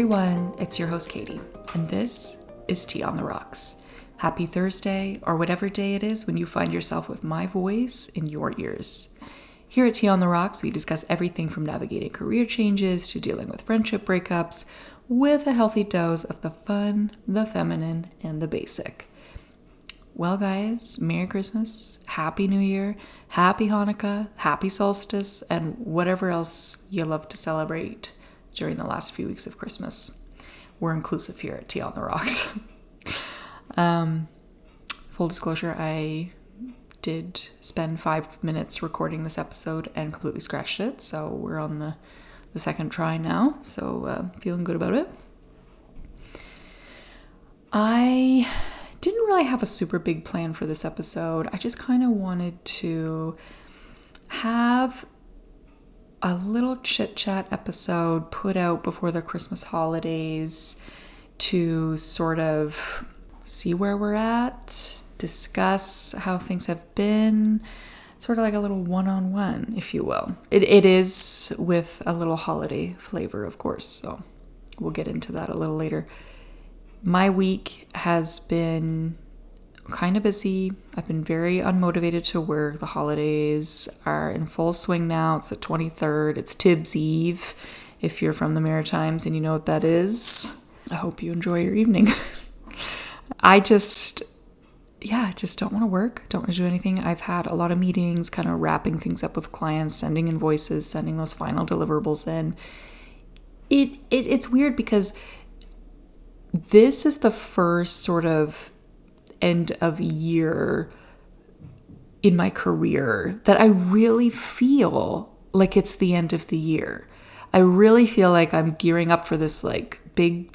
everyone, it's your host Katie, and this is Tea on the Rocks. Happy Thursday, or whatever day it is when you find yourself with my voice in your ears. Here at Tea on the Rocks, we discuss everything from navigating career changes to dealing with friendship breakups with a healthy dose of the fun, the feminine, and the basic. Well, guys, Merry Christmas, Happy New Year, Happy Hanukkah, Happy Solstice, and whatever else you love to celebrate during the last few weeks of Christmas. We're inclusive here at Tea on the Rocks. um, full disclosure, I did spend five minutes recording this episode and completely scratched it, so we're on the, the second try now, so uh, feeling good about it. I didn't really have a super big plan for this episode. I just kind of wanted to have a little chit chat episode put out before the Christmas holidays to sort of see where we're at, discuss how things have been, sort of like a little one on one, if you will. It, it is with a little holiday flavor, of course, so we'll get into that a little later. My week has been kind of busy. I've been very unmotivated to work. The holidays are in full swing now. It's the 23rd, it's Tibbs Eve. If you're from the Maritimes and you know what that is, I hope you enjoy your evening. I just, yeah, I just don't want to work, don't want to do anything. I've had a lot of meetings, kind of wrapping things up with clients, sending invoices, sending those final deliverables in. It, it it's weird because this is the first sort of end of year in my career that I really feel like it's the end of the year. I really feel like I'm gearing up for this like big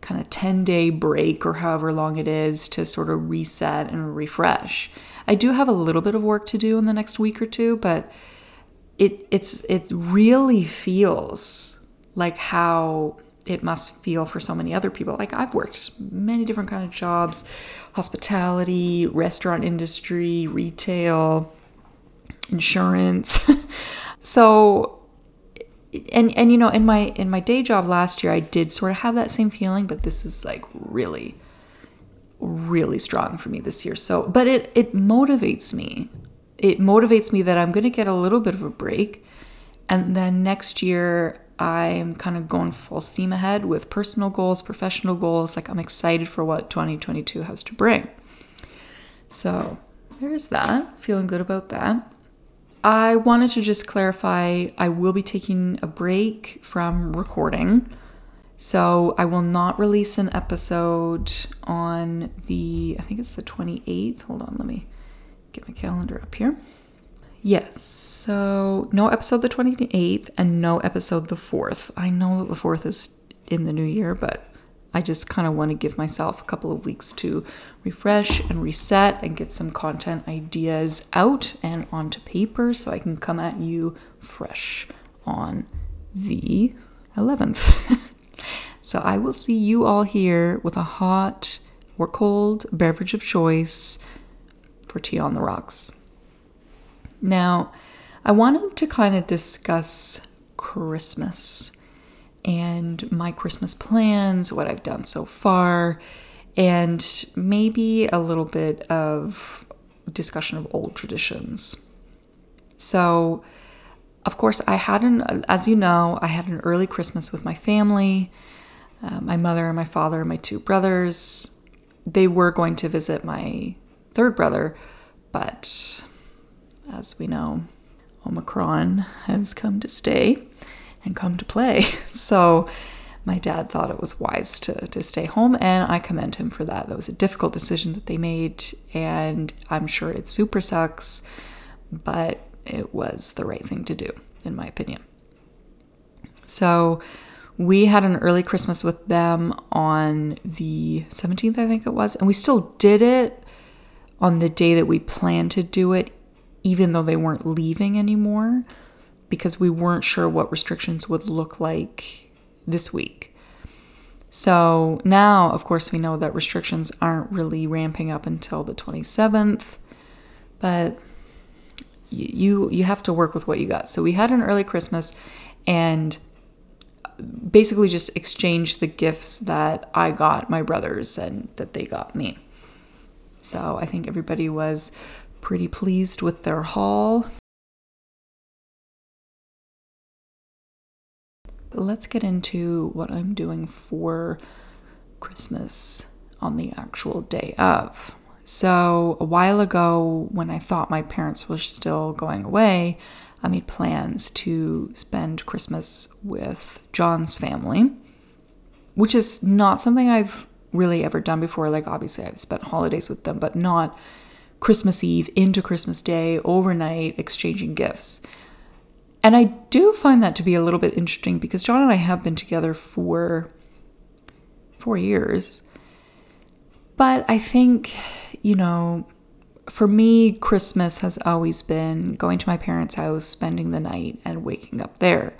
kind of 10 day break or however long it is to sort of reset and refresh. I do have a little bit of work to do in the next week or two, but it it's it really feels like how it must feel for so many other people. Like I've worked many different kind of jobs, hospitality, restaurant industry, retail, insurance. so and and you know, in my in my day job last year I did sort of have that same feeling, but this is like really really strong for me this year. So, but it it motivates me. It motivates me that I'm going to get a little bit of a break and then next year I'm kind of going full steam ahead with personal goals, professional goals. Like I'm excited for what 2022 has to bring. So there's that. Feeling good about that. I wanted to just clarify I will be taking a break from recording. So I will not release an episode on the, I think it's the 28th. Hold on, let me get my calendar up here. Yes. So no episode the 28th and no episode the 4th. I know that the 4th is in the new year, but I just kind of want to give myself a couple of weeks to refresh and reset and get some content ideas out and onto paper so I can come at you fresh on the 11th. so I will see you all here with a hot or cold beverage of choice for tea on the rocks. Now, I wanted to kind of discuss Christmas and my Christmas plans, what I've done so far, and maybe a little bit of discussion of old traditions. So, of course, I had an, as you know, I had an early Christmas with my family, uh, my mother and my father and my two brothers. They were going to visit my third brother, but as we know, Omicron has come to stay and come to play. So my dad thought it was wise to, to stay home, and I commend him for that. That was a difficult decision that they made, and I'm sure it super sucks, but it was the right thing to do, in my opinion. So we had an early Christmas with them on the 17th, I think it was, and we still did it on the day that we planned to do it, even though they weren't leaving anymore, because we weren't sure what restrictions would look like this week. So now, of course, we know that restrictions aren't really ramping up until the 27th, but you you have to work with what you got. So we had an early Christmas and basically just exchanged the gifts that I got my brothers and that they got me. So I think everybody was pretty pleased with their haul. But let's get into what I'm doing for Christmas on the actual day of. So, a while ago, when I thought my parents were still going away, I made plans to spend Christmas with John's family, which is not something I've really ever done before. Like, obviously, I've spent holidays with them, but not Christmas Eve into Christmas Day, overnight, exchanging gifts. And I do find that to be a little bit interesting because John and I have been together for four years. But I think, you know, for me, Christmas has always been going to my parents' house, spending the night, and waking up there.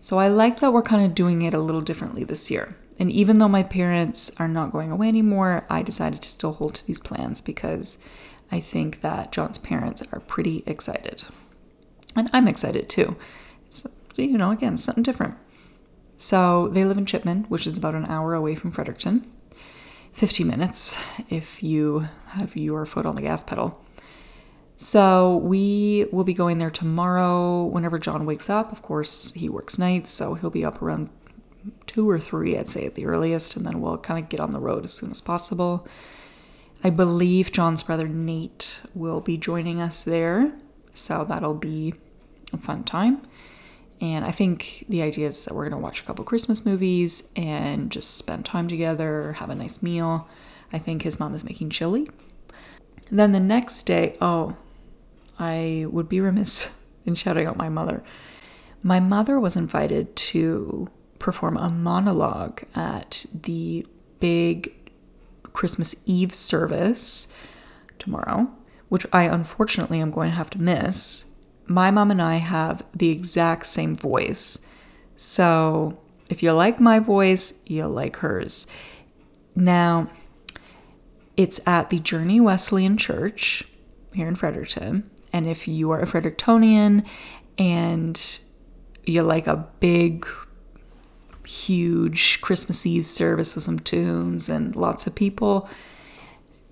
So I like that we're kind of doing it a little differently this year. And even though my parents are not going away anymore, I decided to still hold to these plans because I think that John's parents are pretty excited. And I'm excited too. It's, you know, again, something different. So they live in Chipman, which is about an hour away from Fredericton. 50 minutes if you have your foot on the gas pedal. So we will be going there tomorrow whenever John wakes up. Of course, he works nights, so he'll be up around two or three, I'd say, at the earliest, and then we'll kind of get on the road as soon as possible. I believe John's brother Nate will be joining us there, so that'll be a fun time. And I think the idea is that we're going to watch a couple Christmas movies and just spend time together, have a nice meal. I think his mom is making chili. And then the next day, oh, I would be remiss in shouting out my mother. My mother was invited to perform a monologue at the big Christmas Eve service tomorrow, which I unfortunately am going to have to miss my mom and I have the exact same voice. So if you like my voice, you'll like hers. Now, it's at the Journey Wesleyan Church here in Fredericton. And if you are a Frederictonian and you like a big, huge Christmas Eve service with some tunes and lots of people,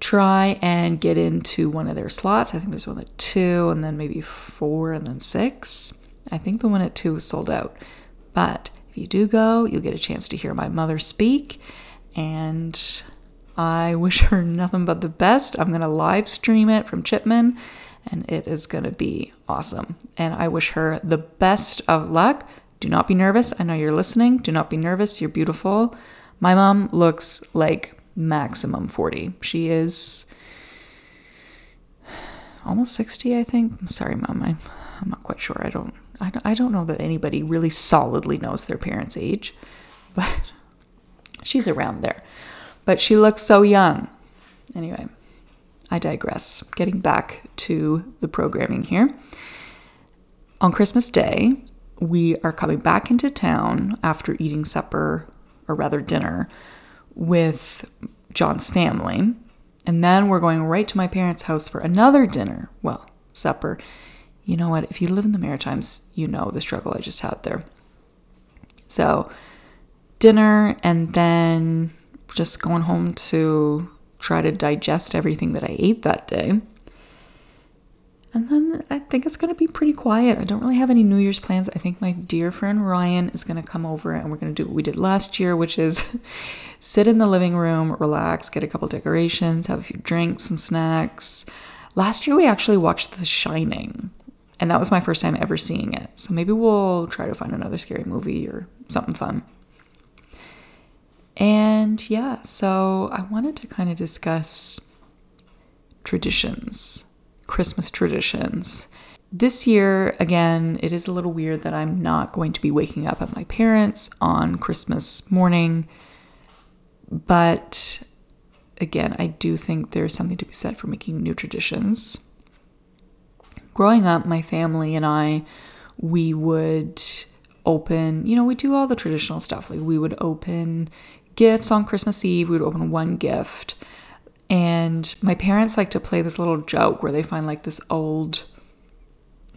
try and get into one of their slots. I think there's one at two, and then maybe four, and then six. I think the one at two is sold out. But if you do go, you'll get a chance to hear my mother speak. And I wish her nothing but the best. I'm going to live stream it from Chipman, and it is going to be awesome. And I wish her the best of luck. Do not be nervous. I know you're listening. Do not be nervous. You're beautiful. My mom looks like maximum 40. She is almost 60, I think. I'm sorry, mom. I'm, I'm not quite sure. I don't, I don't, I don't know that anybody really solidly knows their parents' age, but she's around there. But she looks so young. Anyway, I digress. Getting back to the programming here. On Christmas Day, we are coming back into town after eating supper, or rather dinner, with John's family. And then we're going right to my parents' house for another dinner. Well, supper. You know what? If you live in the Maritimes, you know the struggle I just had there. So, dinner, and then just going home to try to digest everything that I ate that day. And then I think it's going to be pretty quiet. I don't really have any New Year's plans. I think my dear friend Ryan is going to come over and we're going to do what we did last year, which is sit in the living room, relax, get a couple decorations, have a few drinks and snacks. Last year we actually watched The Shining, and that was my first time ever seeing it. So maybe we'll try to find another scary movie or something fun. And yeah, so I wanted to kind of discuss traditions Christmas traditions. This year, again, it is a little weird that I'm not going to be waking up at my parents' on Christmas morning. But again, I do think there's something to be said for making new traditions. Growing up, my family and I, we would open, you know, we do all the traditional stuff. Like we would open gifts on Christmas Eve, we would open one gift. And my parents like to play this little joke where they find like this old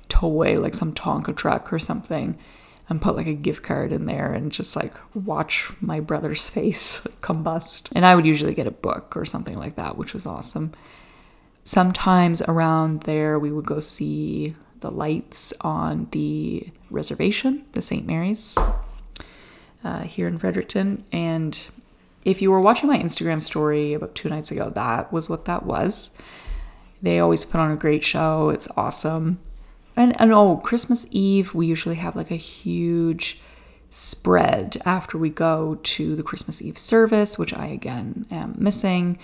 toy, like some Tonka truck or something, and put like a gift card in there and just like watch my brother's face combust. And I would usually get a book or something like that, which was awesome. Sometimes around there, we would go see the lights on the reservation, the St. Mary's, uh, here in Fredericton. And if you were watching my Instagram story about two nights ago, that was what that was. They always put on a great show. It's awesome. And, and oh, Christmas Eve, we usually have like a huge spread after we go to the Christmas Eve service, which I again am missing.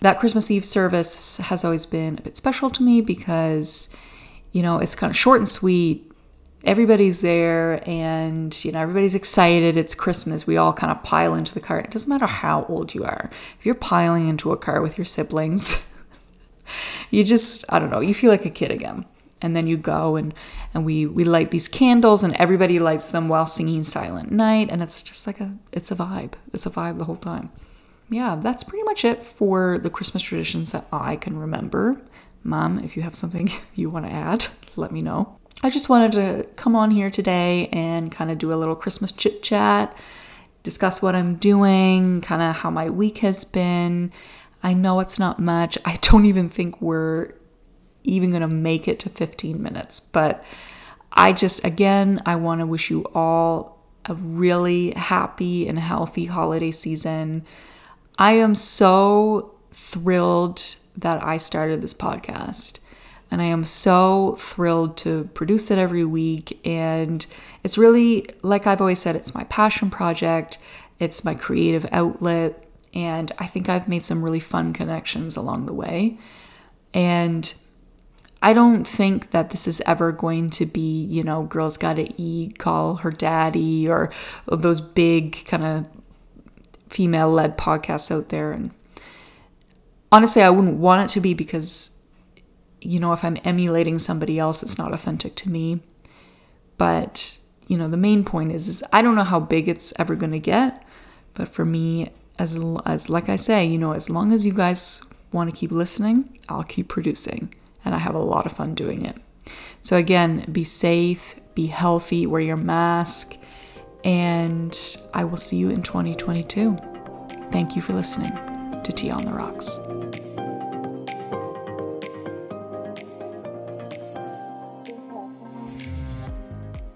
That Christmas Eve service has always been a bit special to me because, you know, it's kind of short and sweet. Everybody's there and, you know, everybody's excited. It's Christmas. We all kind of pile into the car. It doesn't matter how old you are. If you're piling into a car with your siblings, you just, I don't know, you feel like a kid again and then you go and and we we light these candles and everybody lights them while singing silent night and it's just like a it's a vibe it's a vibe the whole time yeah that's pretty much it for the christmas traditions that i can remember mom if you have something you want to add let me know i just wanted to come on here today and kind of do a little christmas chit chat discuss what i'm doing kind of how my week has been i know it's not much i don't even think we're even going to make it to 15 minutes. But I just, again, I want to wish you all a really happy and healthy holiday season. I am so thrilled that I started this podcast. And I am so thrilled to produce it every week. And it's really, like I've always said, it's my passion project, it's my creative outlet. And I think I've made some really fun connections along the way. And I don't think that this is ever going to be, you know, girls gotta eat, call her daddy, or those big kind of female led podcasts out there. And honestly, I wouldn't want it to be because, you know, if I'm emulating somebody else, it's not authentic to me. But, you know, the main point is, is I don't know how big it's ever going to get. But for me, as, as like I say, you know, as long as you guys want to keep listening, I'll keep producing and I have a lot of fun doing it. So, again, be safe, be healthy, wear your mask, and I will see you in 2022. Thank you for listening to Tea on the Rocks.